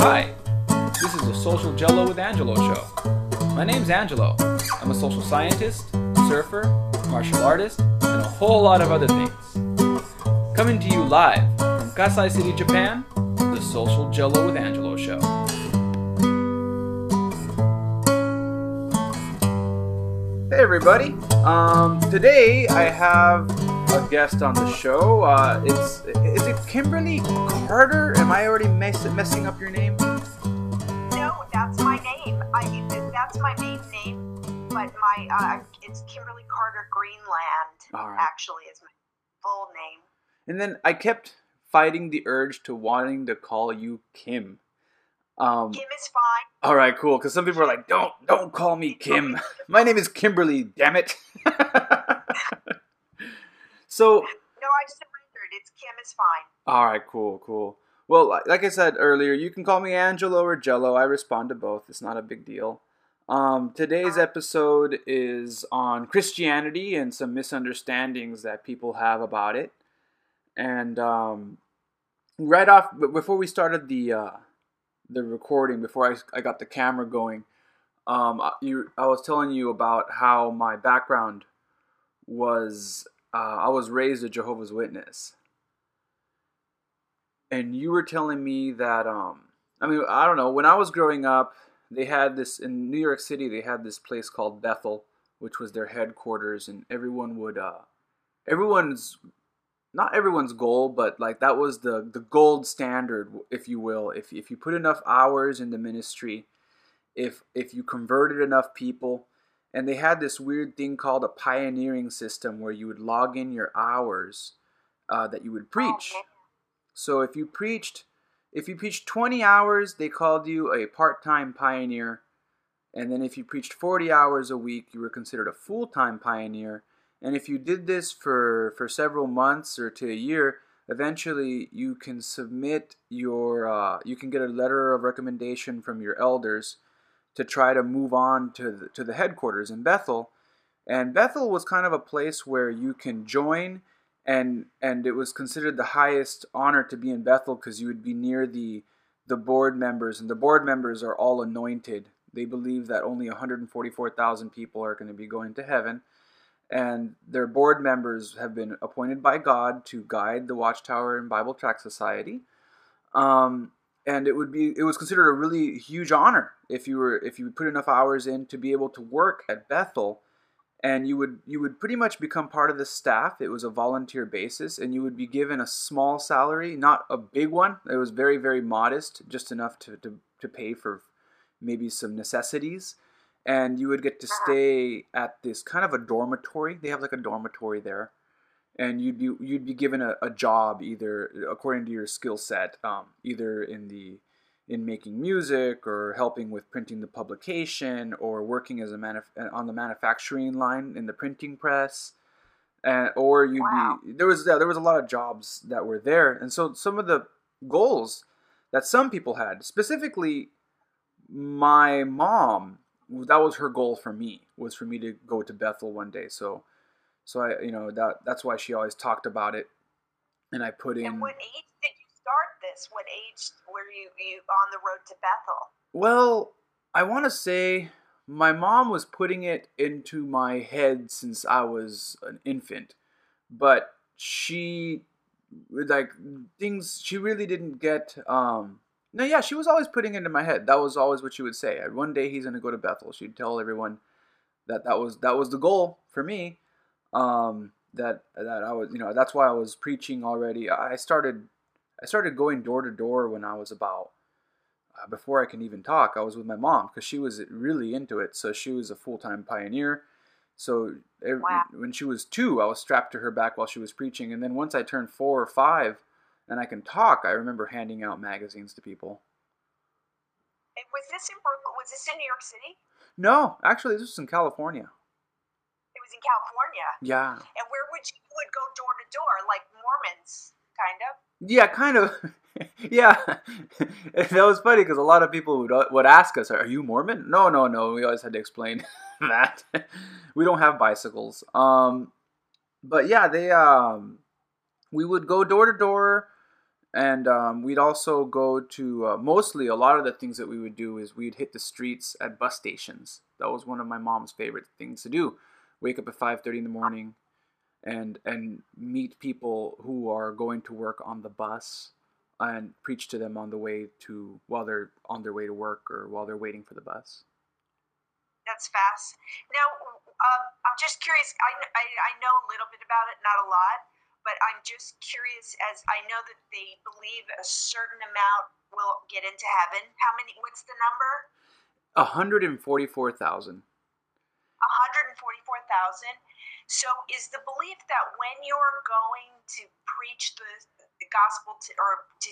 Hi, this is the Social Jello with Angelo show. My name's Angelo. I'm a social scientist, surfer, martial artist, and a whole lot of other things. Coming to you live from Kasai City, Japan, the Social Jello with Angelo show. Hey everybody. Um, today I have a guest on the show. Uh, it's is it Kimberly Carter? Am I already mess- messing up your name? No, that's my name. I that's my main name, but my uh, it's Kimberly Carter Greenland. Right. Actually, is my full name. And then I kept fighting the urge to wanting to call you Kim. Um, Kim is fine. all right, cool. Because some people are like, "Don't, don't call me Kim. My name is Kimberly. Damn it." so, No, I surrendered. It's Kim is fine. all right, cool, cool. Well, like I said earlier, you can call me Angelo or Jello. I respond to both. It's not a big deal. Um, today's episode is on Christianity and some misunderstandings that people have about it. And um, right off, before we started the uh, the recording, before I, I got the camera going, um, you I was telling you about how my background was. Uh, I was raised a Jehovah's Witness, and you were telling me that um, I mean I don't know when I was growing up, they had this in New York City. They had this place called Bethel, which was their headquarters, and everyone would uh, everyone's not everyone's goal, but like that was the the gold standard, if you will. If if you put enough hours in the ministry, if if you converted enough people, and they had this weird thing called a pioneering system where you would log in your hours uh, that you would preach. Oh, So if you preached, if you preached 20 hours, they called you a part-time pioneer. And then if you preached 40 hours a week, you were considered a full-time pioneer. And if you did this for, for several months or to a year, eventually you can submit your, uh, you can get a letter of recommendation from your elders to try to move on to the, to the headquarters in Bethel. And Bethel was kind of a place where you can join and and it was considered the highest honor to be in Bethel because you would be near the the board members and the board members are all anointed. They believe that only 144,000 people are going to be going to heaven and their board members have been appointed by God to guide the Watchtower and Bible Tract Society. Um, and it would be it was considered a really huge honor if you were if you put enough hours in to be able to work at Bethel and you would you would pretty much become part of the staff. It was a volunteer basis and you would be given a small salary not a big one. It was very very modest just enough to, to, to pay for maybe some necessities. And you would get to uh-huh. stay at this kind of a dormitory. They have like a dormitory there and you'd be you'd be given a, a job either according to your skill set um, either in the in making music or helping with printing the publication or working as a manuf- on the manufacturing line in the printing press. And or you'd Wow. be there was yeah, there was a lot of jobs that were there. And so some of the goals that some people had specifically my mom that was her goal for me was for me to go to Bethel one day. So so I you know that that's why she always talked about it. And I put in And what age did you start this? What age were you you on the road to Bethel? Well, I want to say my mom was putting it into my head since I was an infant, but she like things she really didn't get um no yeah she was always putting it in my head. That was always what she would say. One day he's going to go to bethel. She'd tell everyone that that was that was the goal for me um that that i was you know that's why i was preaching already i started i started going door to door when i was about uh, before I can even talk, I was with my mom because she was really into it. So she was a full time pioneer. So every, Wow. when she was two, I was strapped to her back while she was preaching. And then once I turned four or five and I can talk, I remember handing out magazines to people. And was this in Brooklyn? Was this in New York City? No, actually, this was in California. Was in California. Yeah. And where would you would go door to door, like Mormons, kind of? Yeah, kind of. yeah, that was funny because a lot of people would would ask us, "Are you Mormon?" No, no, no. We always had to explain that we don't have bicycles. Um, but yeah, they um, we would go door to door and um, we'd also go to uh, mostly a lot of the things that we would do is we'd hit the streets at bus stations. That was one of my mom's favorite things to do. Wake up at 5:30 in the morning, and and meet people who are going to work on the bus, and preach to them on the way to while they're on their way to work or while they're waiting for the bus. That's fast. Now, um, I'm just curious. I, I I know a little bit about it, not a lot but I'm just curious as I know that they believe a certain amount will get into heaven. How many? What's the number? 144,000. 144,000. So is the belief that when you're going to preach the, the gospel to, or to,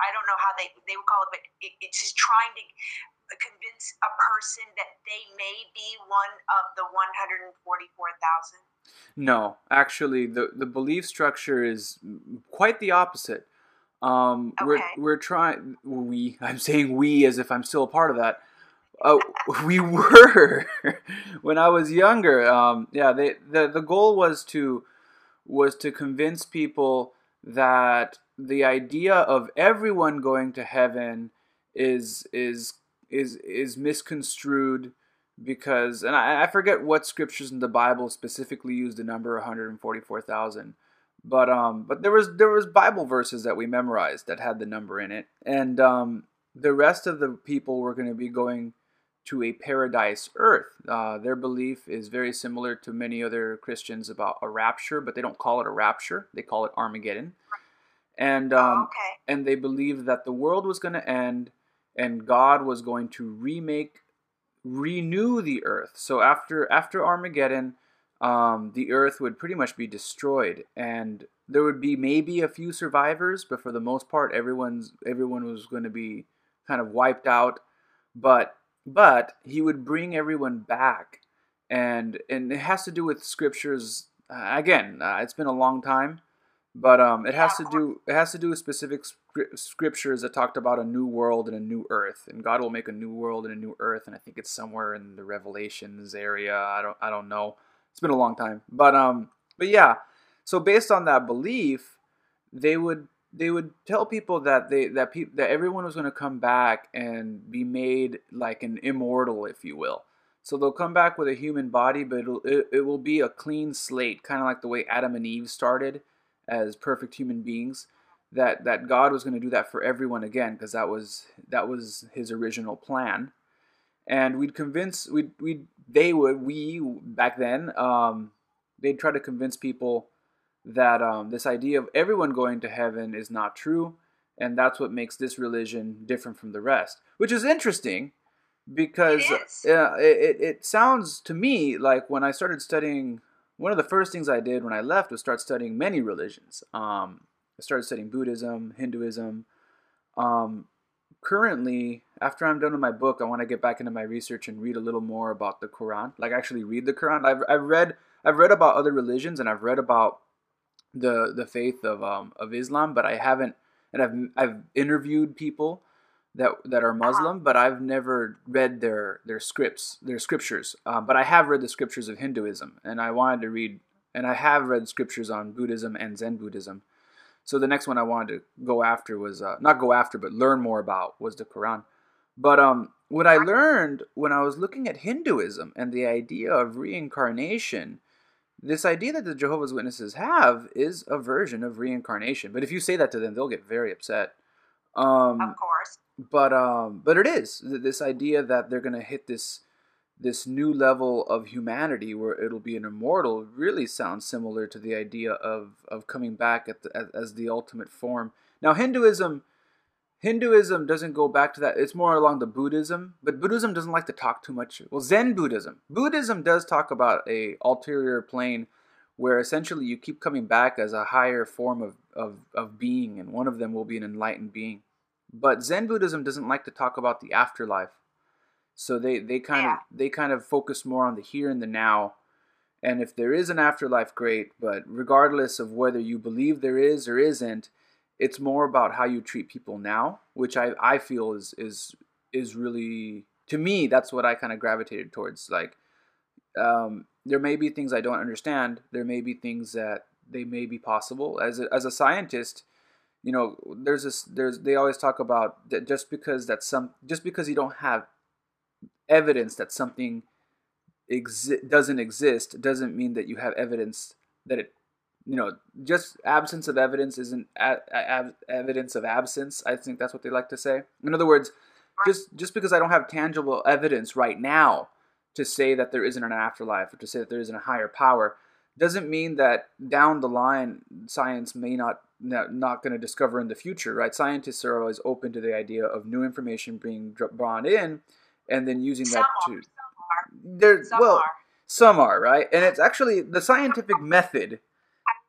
I don't know how they, they would call it, but it, it's just trying to convince a person that they may be one of the 144,000? No, actually, the the belief structure is quite the opposite. Um, okay. We're we're trying. We I'm saying we as if I'm still a part of that. Uh, we were when I was younger. Um, yeah, they, the the goal was to was to convince people that the idea of everyone going to heaven is is is is misconstrued because and I, I forget what scriptures in the Bible specifically use the number 144,000 but um but there was there was Bible verses that we memorized that had the number in it and um the rest of the people were going to be going to a paradise earth. Uh, their belief is very similar to many other Christians about a rapture, but they don't call it a rapture; they call it Armageddon. And um, oh, okay. and they believe that the world was going to end, and God was going to remake renew the earth. So after after Armageddon, um, the earth would pretty much be destroyed, and there would be maybe a few survivors, but for the most part, everyone's everyone was going to be kind of wiped out. But but he would bring everyone back, and and it has to do with scriptures. Uh, again, uh, it's been a long time, but um, it has to do it has to do with specific scriptures that talked about a new world and a new earth, and God will make a new world and a new earth, and I think it's somewhere in the Revelations area. I don't I don't know. It's been a long time, but um, but yeah. So based on that belief, they would they would tell people that they that pe- that everyone was going to come back and be made like an immortal, if you will. So they'll come back with a human body, but it'll, it, it will be a clean slate, kind of like the way Adam and Eve started as perfect human beings that that God was going to do that for everyone again because that was that was his original plan and we'd convince we we they would we back then um, they'd try to convince people that um, this idea of everyone going to heaven is not true and that's what makes this religion different from the rest which is interesting because it, uh, it, it sounds to me like when i started studying one of the first things I did when I left was start studying many religions. Um, I started studying Buddhism, Hinduism. Um, currently, after I'm done with my book, I want to get back into my research and read a little more about the Quran. Like actually read the Quran. I've, I've read I've read about other religions and I've read about the the faith of um, of Islam, but I haven't. And I've I've interviewed people that that are. Muslim, but I've never read their their scripts, their scriptures. Um, but I have read the scriptures of Hinduism, and I wanted to read, and I have read scriptures on Buddhism and Zen Buddhism. So the next one I wanted to go after was uh, not go after, but learn more about was the Quran. But um, what I learned when I was looking at Hinduism and the idea of reincarnation, this idea that the Jehovah's Witnesses have is a version of reincarnation. But if you say that to them, they'll get very upset. Um, of course but um, but it is this idea that they're gonna hit this this new level of humanity where it'll be an immortal really sounds similar to the idea of of coming back at the, as the ultimate form. Now Hinduism Hinduism doesn't go back to that. It's more along the Buddhism, but Buddhism doesn't like to talk too much. Well, Zen Buddhism. Buddhism does talk about a ulterior plane where essentially you keep coming back as a higher form of, of, of being, and one of them will be an enlightened being. But Zen Buddhism doesn't like to talk about the afterlife. So they, they kind yeah. of they kind of focus more on the here and the now. And if there is an afterlife, great. But regardless of whether you believe there is or isn't, it's more about how you treat people now, which I, I feel is is is really to me that's what I kind of gravitated towards. Like, um, there may be things I don't understand. There may be things that they may be possible. As a, as a scientist, you know, there's this, there's, they always talk about that just because that some, just because you don't have evidence that something exi- doesn't exist doesn't mean that you have evidence that it you know just absence of evidence isn't a- a- evidence of absence i think that's what they like to say in other words just just because i don't have tangible evidence right now to say that there isn't an afterlife or to say that there isn't a higher power doesn't mean that down the line science may not not, not going to discover in the future right scientists are always open to the idea of new information being brought in and then using Some that are, to some are. there Some well are. some are right and it's actually the scientific method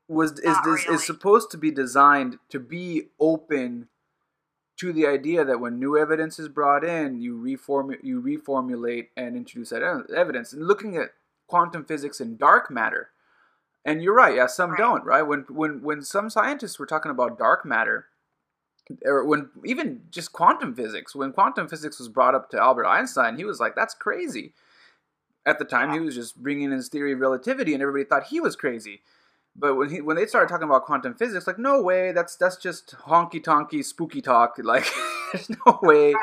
was is Not is, really. is supposed to be designed to be open to the idea that when new evidence is brought in you reform you reformulate and introduce that evidence. And looking at quantum physics and dark matter and you're right yeah some Right. don't right? When when when some scientists were talking about dark matter or when even just quantum physics when quantum physics was brought up to albert einstein he was like that's crazy. At the time he was just bringing in his theory of relativity and everybody thought he was crazy but when he when they started talking about quantum physics like no way that's that's just honky tonky spooky talk like there's no way.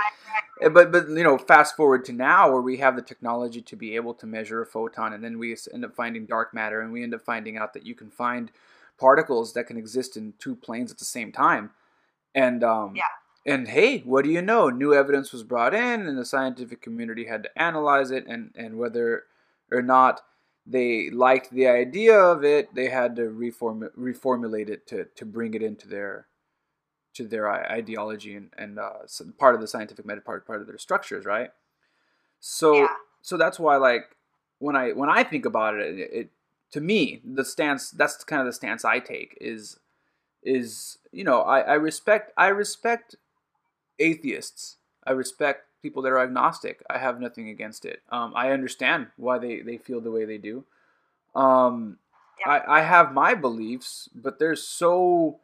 But but you know fast forward to now where we have the technology to be able to measure a photon and then we end up finding dark matter and we end up finding out that you can find particles that can exist in two planes at the same time. And um Yeah. and hey what do you know? New evidence was brought in and the scientific community had to analyze it and and whether or not they liked the idea of it they had to reform reformulate it to to bring it into their to their ideology and and uh, so part of the scientific method part part of their structures right so Yeah. so that's why like when i when i think about it, it it to me the stance that's kind of the stance i take is is you know i i respect i respect atheists i respect people that are agnostic i have nothing against it um i understand why they they feel the way they do um Yeah. I, I have my beliefs, but they're so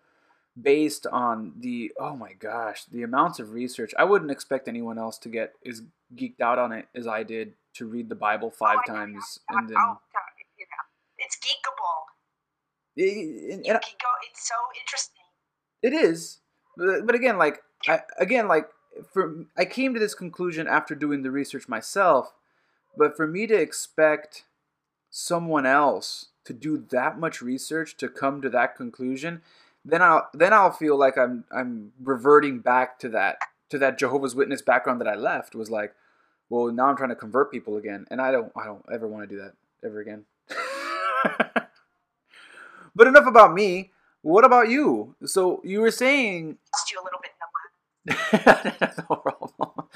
based on the oh my gosh, the amounts of research. I wouldn't expect anyone else to get as geeked out on it as I did to read the Bible five Oh, times Oh, and then you know, it's geekable. it, and can go. It's so interesting. it is, but, but again, like I, again, like for I came to this conclusion after doing the research myself, but for me to expect someone else to do that much research to come to that conclusion, then I'll then I'll feel like I'm I'm reverting back to that to that Jehovah's Witness background that I left was like, well now I'm trying to convert people again, and I don't I don't ever want to do that ever again. but enough about me. What about you? So you were saying a little. no problem.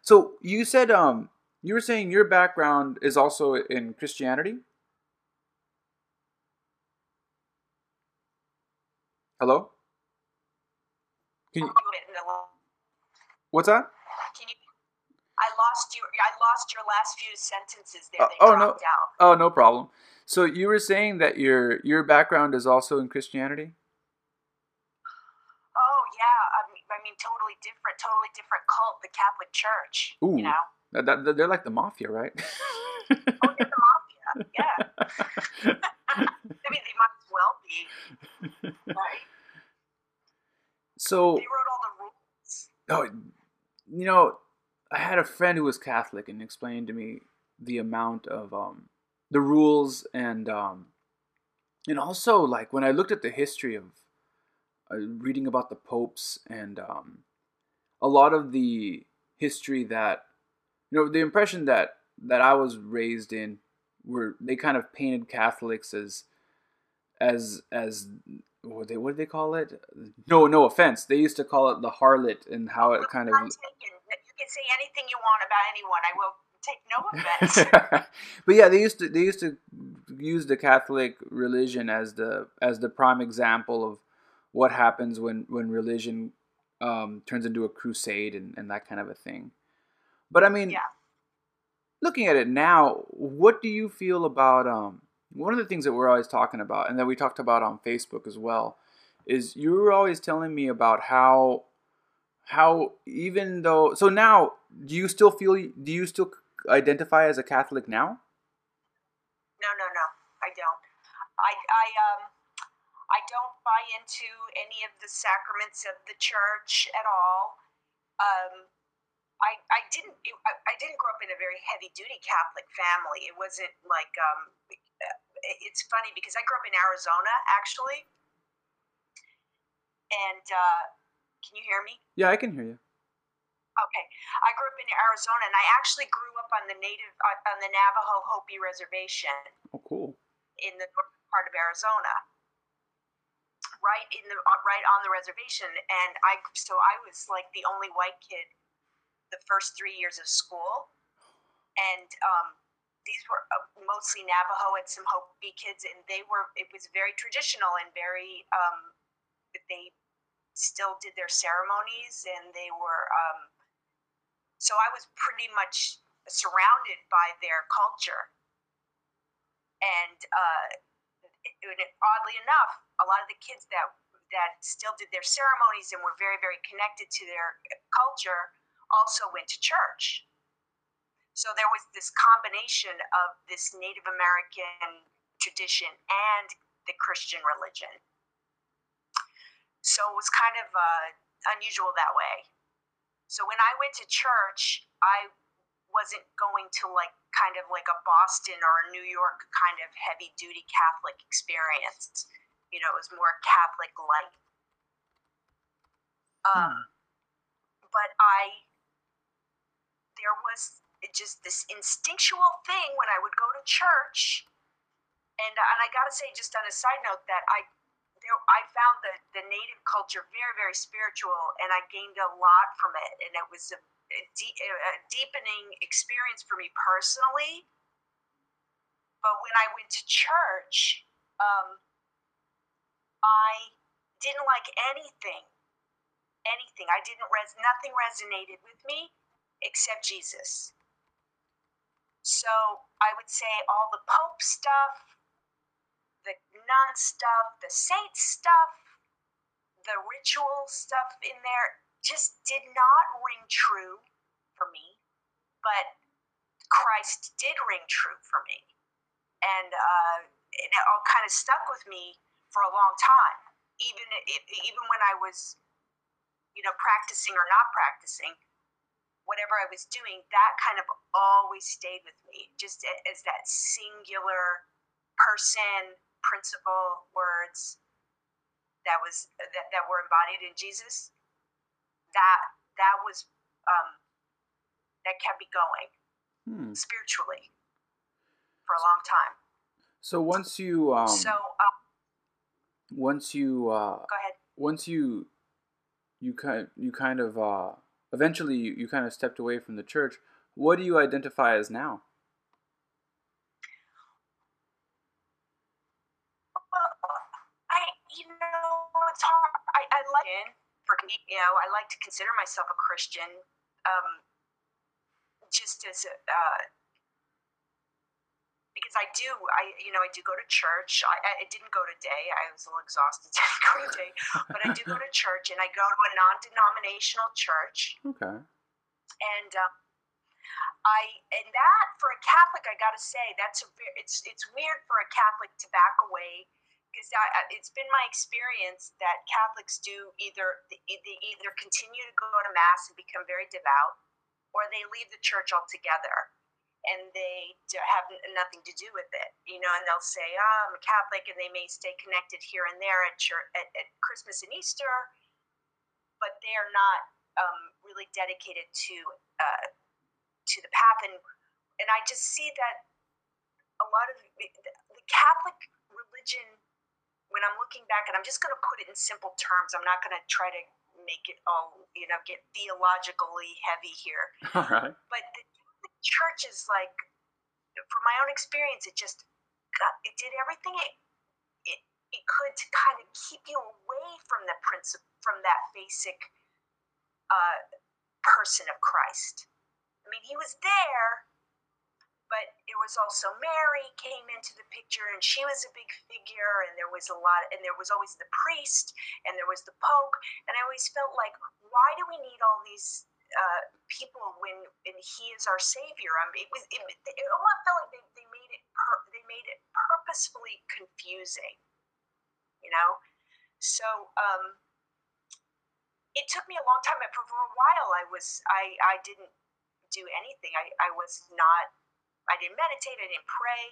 So you said um you were saying your background is also in Christianity? Hello? Can you, A little bit, Noah. what's that? Can you? I lost you. I lost your last few sentences there. Uh, oh, no. out. Oh, no problem. So you were saying that your your background is also in Christianity? Oh yeah. I mean, I mean, totally different. Totally different cult. The Catholic Church. Ooh. You know. That- that- they're like the mafia, right? Oh, they're the mafia. Yeah. I mean, they might as well be. Right. so They wrote all the rules. Oh, you know, I had a friend who was Catholic and explained to me the amount of um, the rules and um, and also like when I looked at the history of uh, reading about the popes and um, a lot of the history that you know the impression that that I was raised in were they kind of painted Catholics as as as what they what did they call it? No, no offense. They used to call it the harlot and how it kind of I'm taken. You can say anything you want about anyone. I will take no offense. but yeah, they used to they used to use the Catholic religion as the as the prime example of what happens when when religion um, turns into a crusade and, and that kind of a thing. But I mean, yeah. looking at it now, what do you feel about um one of the things that we're always talking about and that we talked about on Facebook as well is you were always telling me about how how even though so now do you still feel do you still identify as a Catholic now? No, no, no. I don't. I, I, um, I don't buy into any of the sacraments of the church at all. Um, I, I didn't I, I didn't grow up in a very heavy duty Catholic family. It wasn't like um, it's funny because I grew up in Arizona actually, and uh, can you hear me? Yeah, I can hear you. Okay, I grew up in Arizona, and I actually grew up on the native on the Navajo Hopi Reservation. Oh, cool. In the northern part of Arizona, right in the uh, right on the reservation, and I so I was like the only white kid the first three years of school, and um, these were uh, mostly Navajo and some Hopi kids, and they were. It was very traditional and very. Um, they still did their ceremonies, and they were. Um, so I was pretty much surrounded by their culture, and uh, it, oddly enough, a lot of the kids that that still did their ceremonies and were very very connected to their culture also went to church. So there was this combination of this Native American tradition and the Christian religion. So it was kind of uh, unusual that way. So when I went to church, I wasn't going to like kind of like a Boston or a New York kind of heavy duty Catholic experience. You know, it was more Catholic light. Um, hmm. But I there was just this instinctual thing when I would go to church, and and I gotta say, just on a side note, that I there I found the the native culture very very spiritual, and I gained a lot from it, and it was a, a, a deepening experience for me personally. But when I went to church, um, I didn't like anything, anything. I didn't res nothing resonated with me except Jesus. So I would say all the Pope stuff, the nun stuff, the saint stuff, the ritual stuff in there just did not ring true for me, but Christ did ring true for me. And uh, it all kind of stuck with me for a long time, even, even when I was, you know, practicing or not practicing whatever I was doing, that kind of always stayed with me, just as that singular person, principle, words that was that, that were embodied in Jesus. That that was um, that kept me going hmm. spiritually for a long time. So once you um, so um, once you uh, go ahead. Once you you kind you kind of uh, eventually you, you kind of stepped away from the church. What do you identify as now? I, you know, it's hard. I, I like it. For me, you know, I like to consider myself a Christian, um, just as a, uh, because I do, I you know, I do go to church. I, I didn't go today. I was a little exhausted to today, but I do go to church, and I go to a non-denominational church. Okay. And um, I and that for a Catholic, I got to say, that's a very, it's it's weird for a Catholic to back away because it's been my experience that Catholics do either they either continue to go to mass and become very devout, or they leave the church altogether and they have nothing to do with it, you know, and they'll say, oh, I'm a Catholic, and they may stay connected here and there at, church, at, at Christmas and Easter, but they are not um, really dedicated to uh, to the path. And and I just see that a lot of the Catholic religion, when I'm looking back, and I'm just going to put it in simple terms, I'm not going to try to make it all, you know, get theologically heavy here. All right. But the church is like, from my own experience, it just got, it did everything it, it, it could to kind of keep you away from the principle, from that basic uh, person of Christ. I mean, he was there, but it was also Mary came into the picture, and she was a big figure, and there was a lot, and there was always the priest, and there was the pope, and I always felt like, why do we need all these uh, people when and he is our savior. Um, it was it, it almost felt like they, they made it they made it purposefully confusing, you know. so um, it took me a long time. For, for a while, I was I I didn't do anything. I I was not. I didn't meditate. I didn't pray.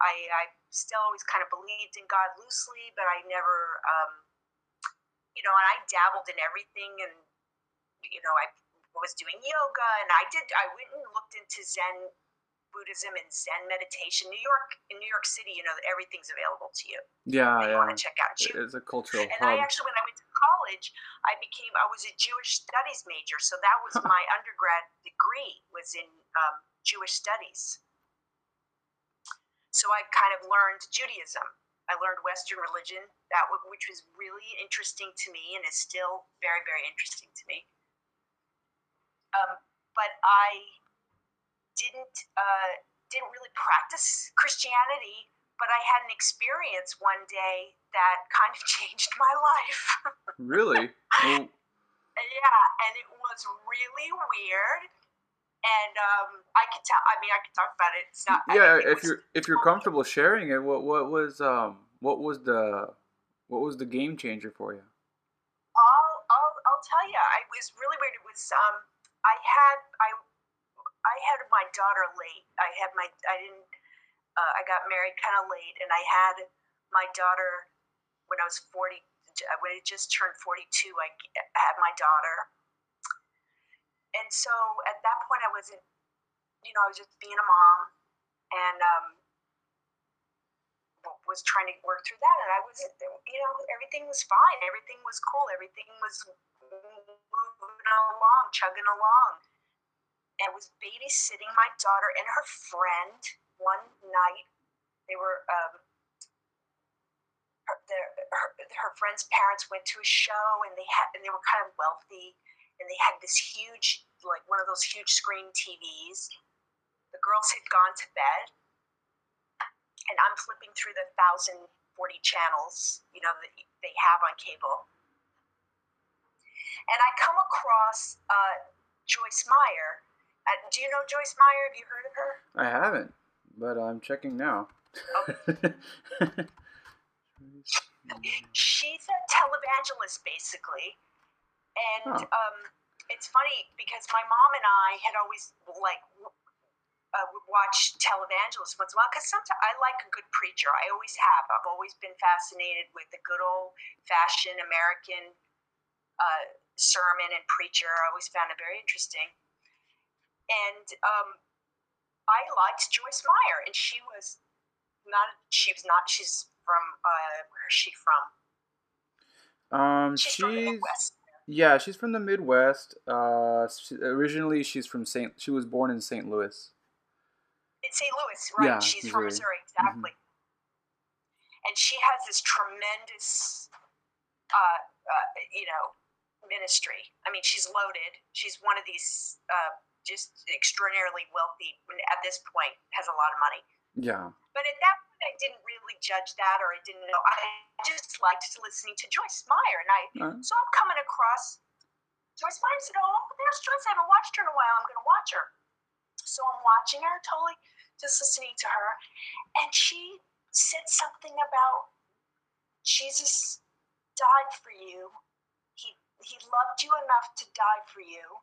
I I still always kind of believed in God loosely, but I never. Um, you know, and I dabbled in everything, and you know, I was doing yoga, and I did. I went and looked into Zen Buddhism and Zen meditation. New York, in New York City, you know, everything's available to you. Yeah, you yeah. want to check out. It's a cultural and hub. I actually, when I went to college, I became I was a Jewish studies major, so that was my undergrad degree was in um, Jewish studies. So I kind of learned Judaism. I learned Western religion, that which was really interesting to me and is still very, very interesting to me. Um, but I didn't uh, didn't really practice Christianity, but I had an experience one day that kind of changed my life. really? Well, yeah, and it was really weird. And um, I could tell. I mean, I could talk about it. It's not. yeah, if was- you're if you're comfortable sharing it, what what was um what was the what was the game changer for you? I'll, I'll, I'll tell you. I was really weird. It was um, I had I I had my daughter late. I had my I didn't. Uh, I got married kind of late, and I had my daughter when I was forty. When I just turned forty-two, I had my daughter, and so at that point, I wasn't. You know, I was just being a mom, and um, was trying to work through that, and I wasn't. You know, everything was fine. Everything was cool. Everything was moving along, chugging along and was babysitting my daughter and her friend one night. They were um, her, their, her, her friend's parents went to a show and they had and they were kind of wealthy and they had this huge like one of those huge screen TVs. The girls had gone to bed and I'm flipping through the thousand forty channels, you know, that they have on cable. And I come across uh, Joyce Meyer, uh, do you know Joyce Meyer? Have you heard of her? I haven't, but I'm checking now. She's a televangelist, basically, and Huh. um, it's funny because my mom and I had always like uh, would watch televangelists once in a while because sometimes I like a good preacher. I always have. I've always been fascinated with the good old fashioned American uh, sermon and preacher. I always found it very interesting. And um, I liked Joyce Meyer, and she was not. She was not. She's from. Uh, where is she from? um, She's, from the Midwest. Yeah, she's from the Midwest. Uh, she, originally she's from Saint. She was born in St. Louis. In St. Louis, right? Yeah, she's from Missouri. Missouri, exactly. And she has this tremendous, uh, uh, you know, ministry. I mean, she's loaded. She's one of these uh, just extraordinarily wealthy. At this point, has a lot of money. Yeah. But at that point, I didn't really judge that, or I didn't know. I just liked listening to Joyce Meyer, and I Alright. so I'm coming across Joyce Meyer. and said, "Oh, there's Joyce. I haven't watched her in a while. I'm going to watch her." So I'm watching her, totally just listening to her, and she said something about Jesus died for you. He he loved you enough to die for you.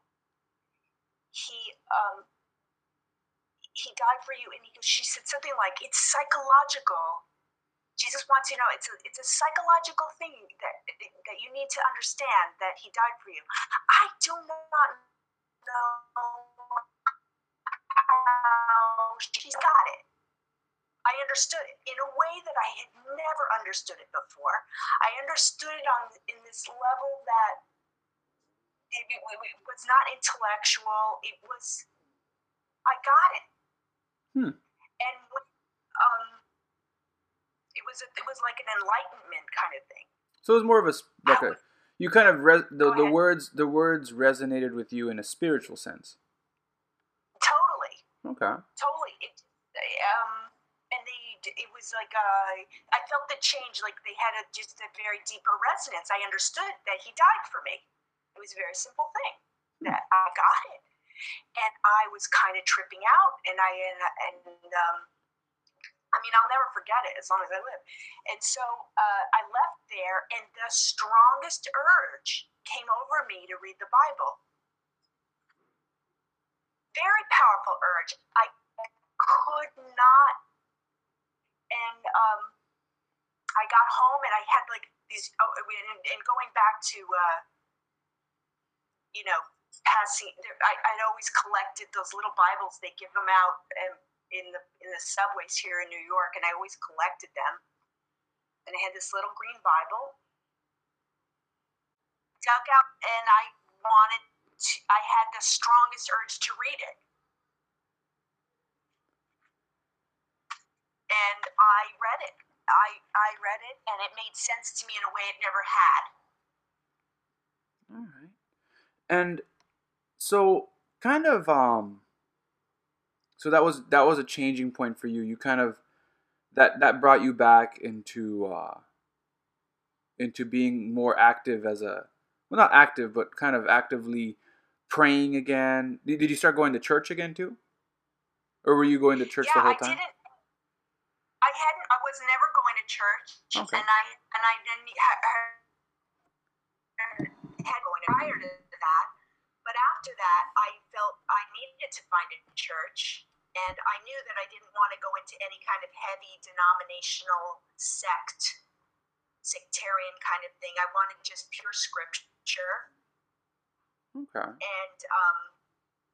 He um he died for you and he she said something like it's psychological. Jesus wants you to know it's a, it's a psychological thing that that you need to understand that he died for you. I do not know how she's got it. I understood it in a way that i had never understood it before. I understood it on in this level that it, it, it was not intellectual. It was i got it Hmm. and when, um, it was a, it was like an enlightenment kind of thing. So it was more of a like a you kind of res, the the words the words resonated with you in a spiritual sense. Totally, Okay. totally. It, um, and they, it was like uh, I felt the change. Like they had a just a very deeper resonance. I understood that he died for me. It was a very simple thing that I got it, and I was kind of tripping out, and I and, and um, I mean, I'll never forget it as long as I live. And so uh, I left there, and the strongest urge came over me to read the Bible. Very powerful urge. I could not. And um, I got home, and I had like these. Oh, and, and going back to, uh, you know, passing. I, I'd always collected those little Bibles. They give them out. And, in the in the subways here in New York, and I always collected them. And I had this little green Bible, dug out, and I wanted to. I had the strongest urge to read it, and I read it. I I read it, and it made sense to me in a way it never had. All right, and so kind of um so that was that was a changing point for you. You kind of that that brought you back into uh, into being more active as a well, not active, but kind of actively praying again. Did, did you start going to church again too, or were you going to church yeah, the whole time? I didn't. I hadn't. I was never going to church, okay. and I and I didn't had going prior to after that, I felt I needed to find a church and I knew that I didn't want to go into any kind of heavy denominational sect, sectarian kind of thing. I wanted just pure scripture. Okay. And, um,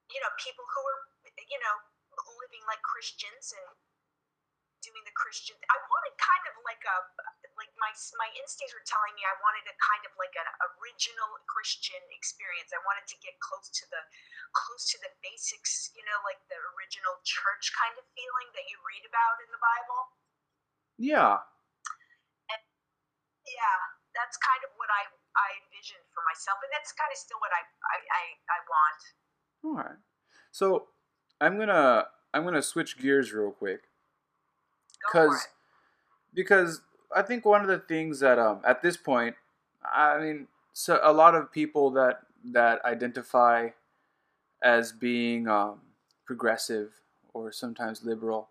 you know, people who were, you know, living like Christians and doing the Christian. I wanted kind of like a like my my instincts were telling me I wanted a kind of like an original Christian experience. I wanted to get close to the close to the basics, you know, like the original church kind of feeling that you read about in the Bible. Yeah. And yeah, that's kind of what I I envisioned for myself, and that's kind of still what I I I, I want. All right. So I'm gonna I'm gonna switch gears real quick because because I think one of the things that um, at this point, I mean, so a lot of people that that identify as being um, progressive or sometimes liberal,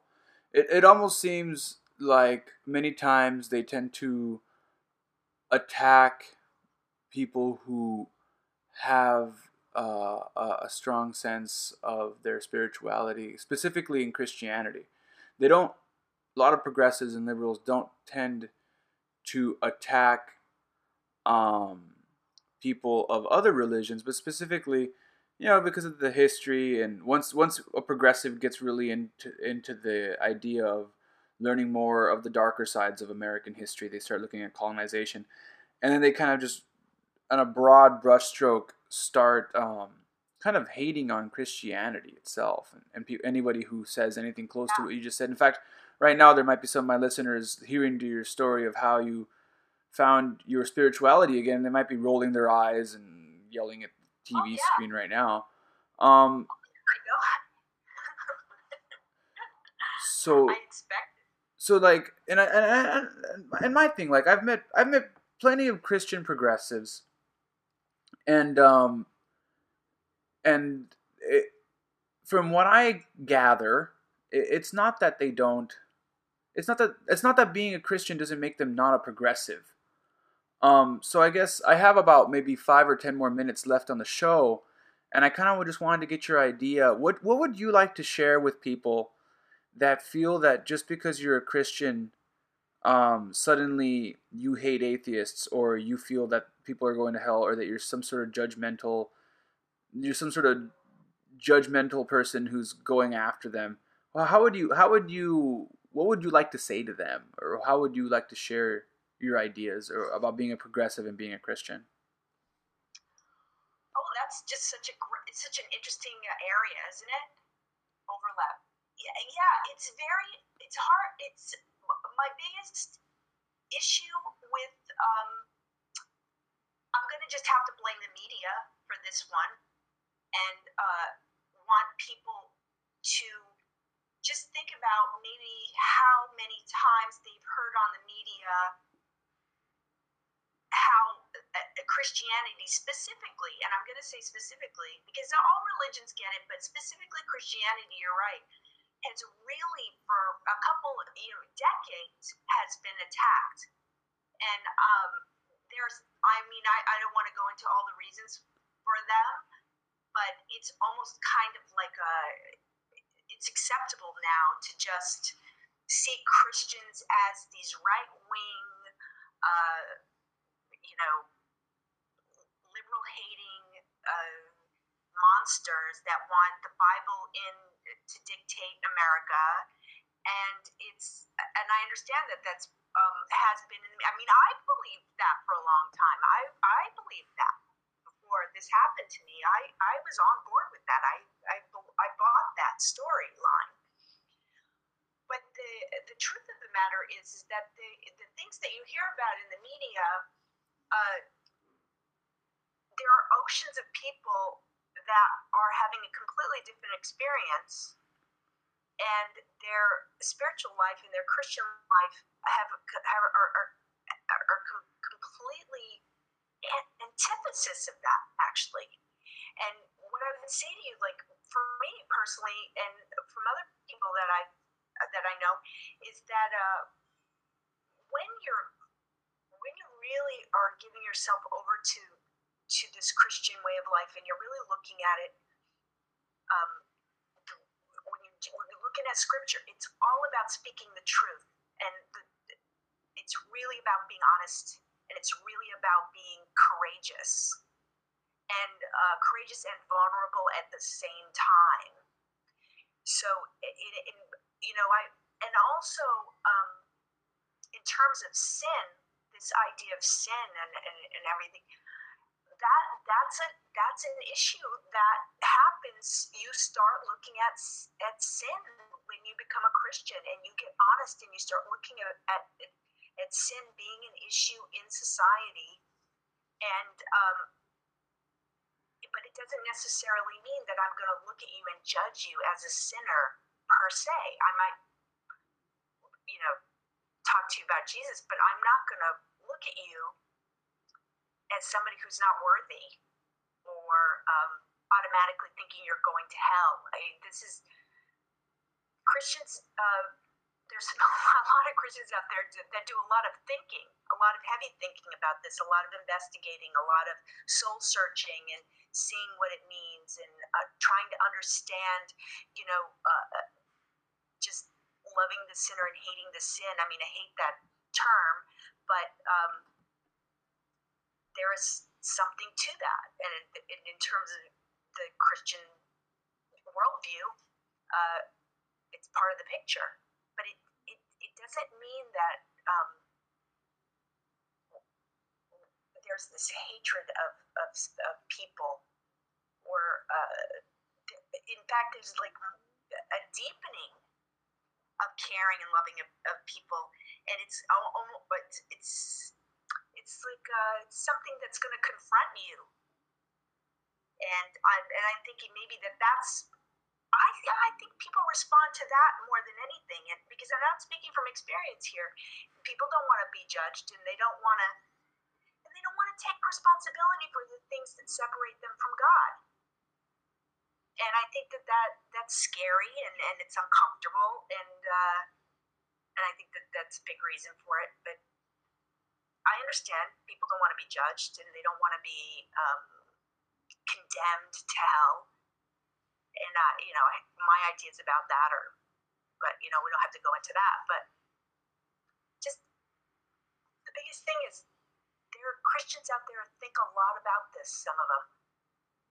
it it almost seems like many times they tend to attack people who have uh, a strong sense of their spirituality, specifically in Christianity. They don't a lot of progressives and liberals don't tend to attack um, people of other religions, but specifically, you know, because of the history and once once a progressive gets really into into the idea of learning more of the darker sides of American history, they start looking at colonization, and then they kind of just, on a broad brushstroke, start um, kind of hating on Christianity itself and, and pe- anybody who says anything close to what you just said. In fact, right now there might be some of my listeners hearing to your story of how you found your spirituality again. They might be rolling their eyes and yelling at the TV oh, yeah. screen right now. Um, so so like and I, and, I, and my thing like I've met I've met plenty of Christian progressives and um and it, from what I gather it, it's not that they don't it's not that it's not that being a Christian doesn't make them not a progressive. Um, so I guess I have about maybe five or ten more minutes left on the show, and I kind of just wanted to get your idea. What what would you like to share with people that feel that just because you're a Christian, um, suddenly you hate atheists, or you feel that people are going to hell, or that you're some sort of judgmental, you're some sort of judgmental person who's going after them. Well, how would you how would you what would you like to say to them, or how would you like to share your ideas or about being a progressive and being a Christian? Oh, that's just such a it's such an interesting uh, area, isn't it? Overlap. Yeah, yeah, it's very it's hard. It's my biggest issue with. Um, I'm gonna just have to blame the media for this one, and uh, want people to just think about maybe how many times they've heard on the media how uh, uh, Christianity specifically, and I'm going to say specifically because all religions get it, but specifically Christianity, you're right. has really, for a couple, you know, decades, has been attacked. And um, there's, I mean, I, I don't want to go into all the reasons for them, but it's almost kind of like a, it's acceptable now to just see Christians as these right wing, uh, you know, liberal hating uh, monsters that want the Bible in to dictate America, and it's and I understand that that's um, has been. I mean, I believed that for a long time. I I believed that before this happened to me. I I was on board with that. I I I bought that storyline. But the the truth of the matter is, is that the the things that you hear about in the media, uh, there are oceans of people that are having a completely different experience and their spiritual life and their Christian life have, have are, are, are completely antithesis of that actually. And what I would say to you, like for me personally, and from other people that I that I know, is that uh, when you're when you really are giving yourself over to to this Christian way of life, and you're really looking at it. Um, when, you, when you're looking at Scripture, it's all about speaking the truth, and the, it's really about being honest, and it's really about being courageous, and uh, courageous and vulnerable at the same time. So, it, it, you know, I and also um, in terms of sin, this idea of sin and, and, and everything that that's a that's an issue that happens. You start looking at at sin when you become a Christian, and you get honest, and you start looking at at, at sin being an issue in society, and um, but it doesn't necessarily mean that I'm going to look at you and judge you as a sinner per se. I might, you know, talk to you about Jesus, but I'm not going to look at you as somebody who's not worthy or um, automatically thinking you're going to hell. I, this is Christians. Uh, there's a lot of Christians out there that do a lot of thinking, a lot of heavy thinking about this, a lot of investigating, a lot of soul searching and seeing what it means and uh, trying to understand, you know, uh, uh, just loving the sinner and hating the sin. I mean, I hate that term, but um, there is something to that. And in, in terms of the Christian worldview, uh, it's part of the picture. But it, it, it doesn't mean that um, there's this hatred of, of, of people, or uh, in fact, there's like a deepening of caring and loving of, of people, and it's almost it's it's like uh, something that's going to confront you. And I'm, and I'm thinking maybe that that's, I, I think people respond to that more than anything. And because I'm not speaking from experience here, people don't want to be judged and they don't want to, and they don't want to take responsibility for the things that separate them from God. And I think that, that that's scary and, and it's uncomfortable and uh, and I think that that's a big reason for it. But I understand people don't want to be judged and they don't want to be um, condemned to hell. And uh, you know, my ideas about that are, but you know, we don't have to go into that. But just the biggest thing is there are Christians out there think a lot about this. Some of them,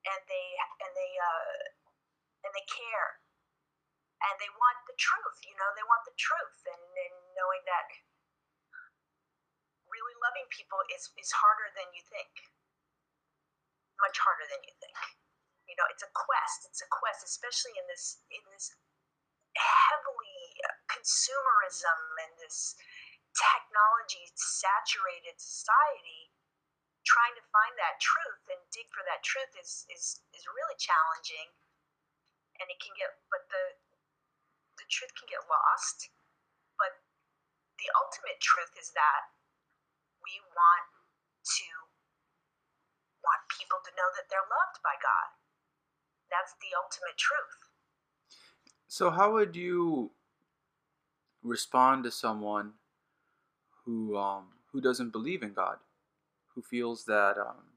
and they and they uh, and they care, and they want the truth. You know, they want the truth, and, and knowing that really loving people is, is harder than you think. Much harder than you think. You know, it's a quest. It's a quest, especially in this in this heavily consumerism and this technology saturated society. Trying to find that truth and dig for that truth is is, is really challenging, and it can get. But the the truth can get lost. But the ultimate truth is that we want to want people to know that they're loved by God. That's the ultimate truth. So, how would you respond to someone who um, who doesn't believe in God, who feels that um,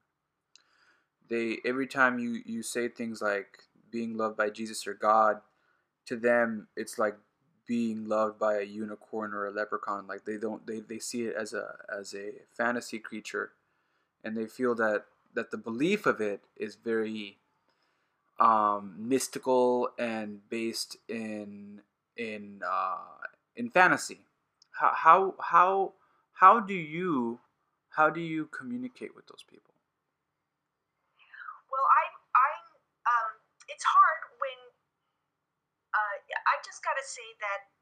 they every time you you say things like being loved by Jesus or God, to them it's like being loved by a unicorn or a leprechaun. Like they don't they, they see it as a as a fantasy creature, and they feel that that the belief of it is very um, mystical and based in in uh, in fantasy. How how how how do you how do you communicate with those people? Well, I I um, it's hard when uh, I just got to say that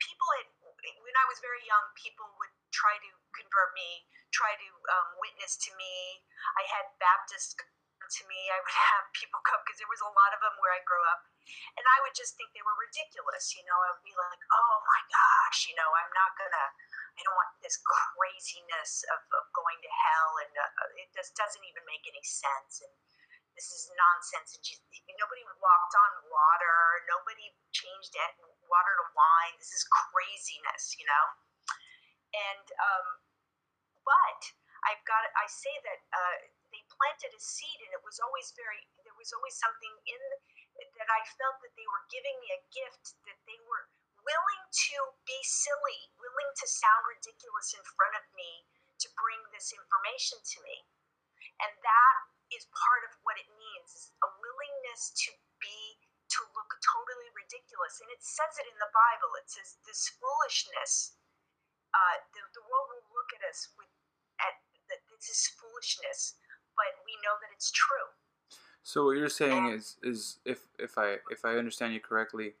people had, when I was very young, people would try to convert me, try to um, witness to me. I had Baptists to me. I would have people come because there was a lot of them where I grew up, and I would just think they were ridiculous. You know, I would be like, "Oh my gosh," you know, I'm not gonna. I don't want this craziness of, of going to hell, and uh, it just doesn't even make any sense. And this is nonsense. And she, nobody walked on water. Nobody changed water to wine. This is craziness, you know. And um, but I've got. I say that. Uh, planted a seed and it was always very there was always something in that I felt that they were giving me a gift that they were willing to be silly, willing to sound ridiculous in front of me to bring this information to me. And that is part of what it means a willingness to be to look totally ridiculous and it says it in the bible it says this foolishness uh, the, the world will look at us with at that this is foolishness but we know that it's true. So what you're saying is is if if I if I understand you correctly,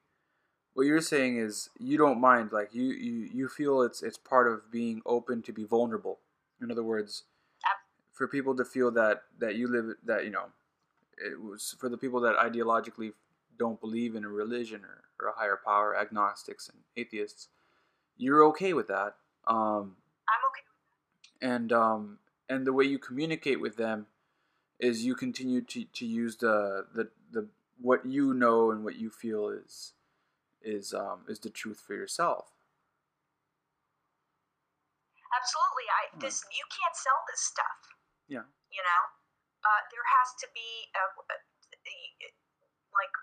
what you're saying is you don't mind like you you you feel it's it's part of being open to be vulnerable. In other words, for people to feel that that you live that you know it was for the people that ideologically don't believe in a religion or, or a higher power, agnostics and atheists, you're okay with that. Um, I'm okay. With that. And um, and the way you communicate with them is you continue to, to use the, the the what you know and what you feel is is um, is the truth for yourself. Absolutely, I this you can't sell this stuff. Yeah. You know, uh, there has to be a, a, a, like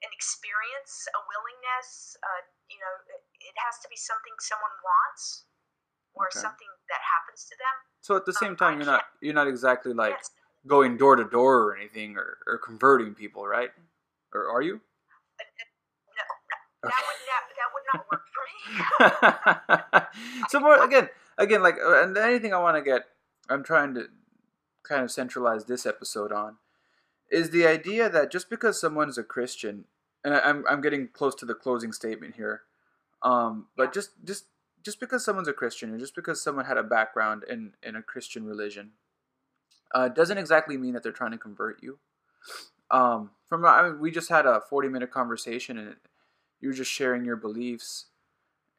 an experience, a willingness. Uh, you know, it, it has to be something someone wants or okay. something that happens to them. So at the same um, time, you're not you're not exactly like yes. going door to door or anything or, or converting people, right? Or are you? Uh, no, no. Okay. That, would not, that would not work for me. so more again, again, like, uh, and anything I want to get, I'm trying to kind of centralize this episode on, is the idea that just because someone is a Christian, and I'm I'm getting close to the closing statement here, um, but just just just because someone's a Christian or just because someone had a background in, in a Christian religion uh, doesn't exactly mean that they're trying to convert you. Um, from I mean, we just had a 40 minute conversation and you were just sharing your beliefs.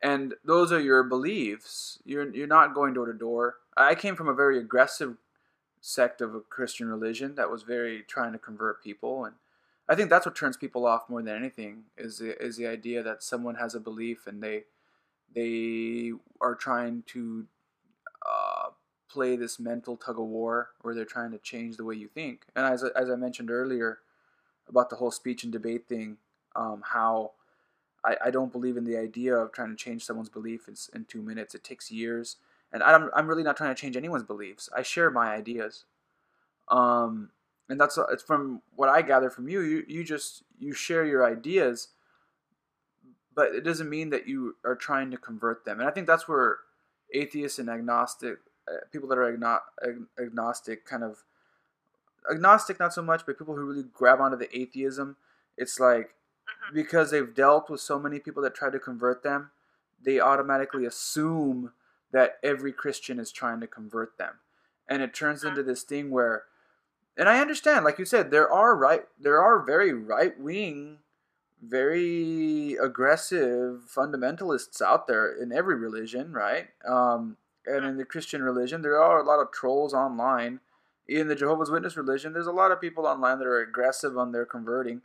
And those are your beliefs. You're, you're not going door to door. I came from a very aggressive sect of a Christian religion that was very trying to convert people. And I think that's what turns people off more than anything is the, is the idea that someone has a belief and they they are trying to uh, play this mental tug of war where they're trying to change the way you think. And as, as I mentioned earlier about the whole speech and debate thing, um, how I, I don't believe in the idea of trying to change someone's belief in, in two minutes. It takes years. And I'm, I'm really not trying to change anyone's beliefs. I share my ideas. Um, and that's it's from what I gather from you. You you just you share your ideas, but it doesn't mean that you are trying to convert them. And I think that's where atheists and agnostic uh, people that are agno- agnostic kind of agnostic not so much, but people who really grab onto the atheism, it's like mm-hmm. because they've dealt with so many people that try to convert them, they automatically assume that every Christian is trying to convert them. And it turns mm-hmm. into this thing where and I understand, like you said, there are right there are very right wing very aggressive fundamentalists out there in every religion, right? Um, and in the Christian religion, there are a lot of trolls online. In the Jehovah's Witness religion, there's a lot of people online that are aggressive on their converting.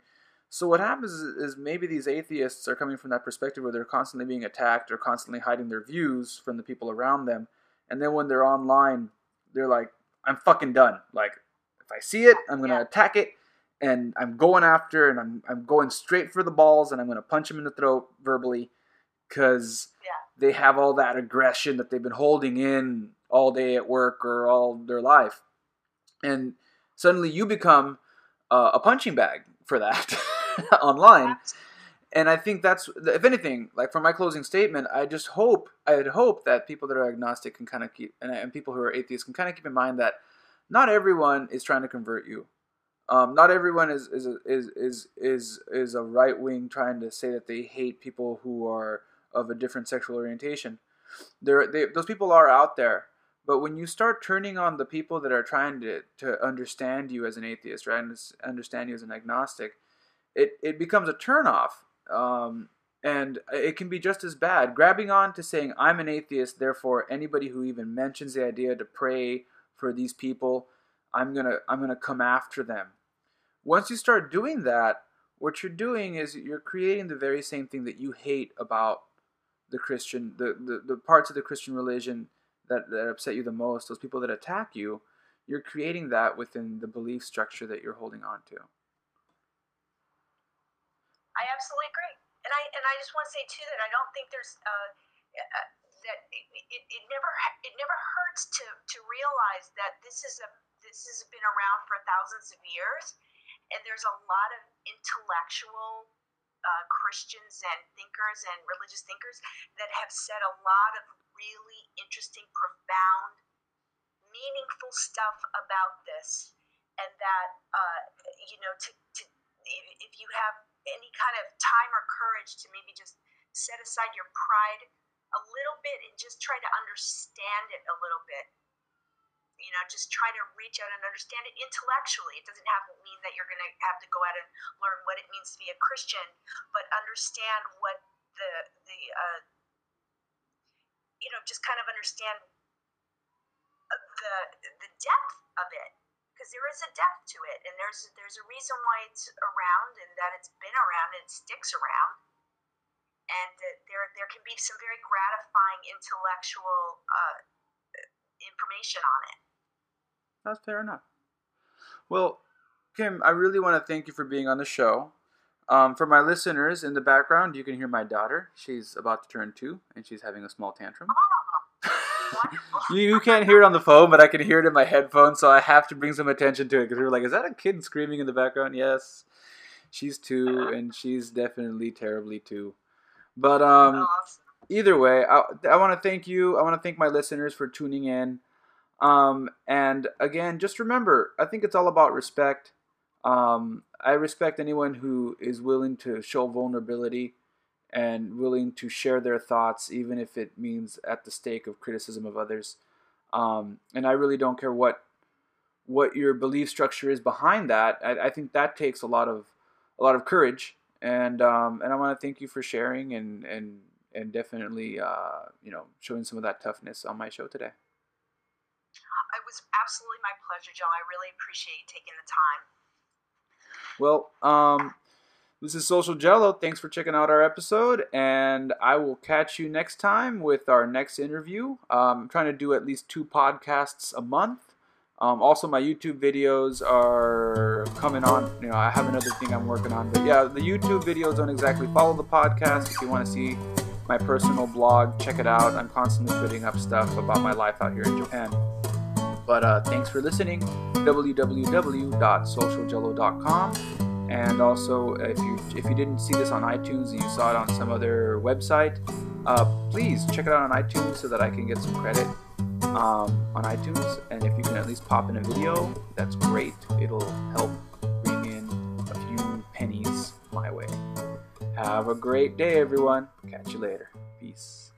So what happens is, is maybe these atheists are coming from that perspective where they're constantly being attacked or constantly hiding their views from the people around them, and then when they're online, they're like, "I'm fucking done. Like, if I see it, I'm gonna Yeah. attack it, and I'm going after, and I'm I'm going straight for the balls, and I'm gonna punch them in the throat verbally, because Yeah. they have all that aggression that they've been holding in all day at work or all their life, and suddenly you become uh, a punching bag for that online. And I think that's, if anything, like for my closing statement, I just hope, I'd hope that people that are agnostic can kind of keep, and, and people who are atheists can kind of keep in mind that not everyone is trying to convert you. Um, not everyone is is is is is is a right wing trying to say that they hate people who are of a different sexual orientation. There, they, those people are out there, but when you start turning on the people that are trying to to understand you as an atheist, right, and understand you as an agnostic, it it becomes a turnoff. Um, and it can be just as bad. Grabbing on to saying I'm an atheist, therefore anybody who even mentions the idea to pray for these people, I'm gonna I'm gonna come after them. Once you start doing that, what you're doing is you're creating the very same thing that you hate about the Christian, the, the, the parts of the Christian religion that, that upset you the most, those people that attack you, you're creating that within the belief structure that you're holding on to. I absolutely agree, and I and I just want to say too that I don't think there's uh, uh, that it, it, it never it never hurts to to realize that this is a this has been around for thousands of years, and there's a lot of intellectual uh, Christians and thinkers and religious thinkers that have said a lot of really interesting, profound, meaningful stuff about this, and that uh, you know to to if, if you have any kind of time or courage to maybe just set aside your pride a little bit and just try to understand it a little bit. You know, just try to reach out and understand it intellectually. It doesn't have to mean that you're going to have to go out and learn what it means to be a Christian, but understand what the the uh, you know just kind of understand uh, the the depth of it because there is a depth to it, and there's there's a reason why it's around and that it's been around and sticks around, and that there there can be some very gratifying intellectual uh, information on it. That's fair enough. Well, Kim, I really want to thank you for being on the show. Um, for my listeners in the background, you can hear my daughter. She's about to turn two, and she's having a small tantrum. You, can't hear it on the phone, but I can hear it in my headphones, so I have to bring some attention to it because we were like, "Is that a kid screaming in the background?" Yes, she's two, and she's definitely terribly two. But um, either way, I, I want to thank you. I want to thank my listeners for tuning in. Um, and again, just remember, I think it's all about respect. Um, I respect anyone who is willing to show vulnerability and willing to share their thoughts, even if it means at the stake of criticism of others. Um, and I really don't care what what your belief structure is behind that. I, I think that takes a lot of a lot of courage. And um, and I want to thank you for sharing and and and definitely uh, you know showing some of that toughness on my show today. Was absolutely my pleasure, Joe. I really appreciate you taking the time. Well, um, this is Social Jello. Thanks for checking out our episode, and I will catch you next time with our next interview. Um, I'm trying to do at least two podcasts a month. Um, also, my YouTube videos are coming on. You know, I have another thing I'm working on, but yeah, the YouTube videos don't exactly follow the podcast. If you want to see my personal blog, check it out. I'm constantly putting up stuff about my life out here in Japan. But uh, thanks for listening. www.socialjello.com. And also, if you if you didn't see this on iTunes and you saw it on some other website, uh, please check it out on iTunes so that I can get some credit um, on iTunes. And if you can at least pop in a video, that's great. It'll help bring in a few pennies my way. Have a great day, everyone. Catch you later. Peace.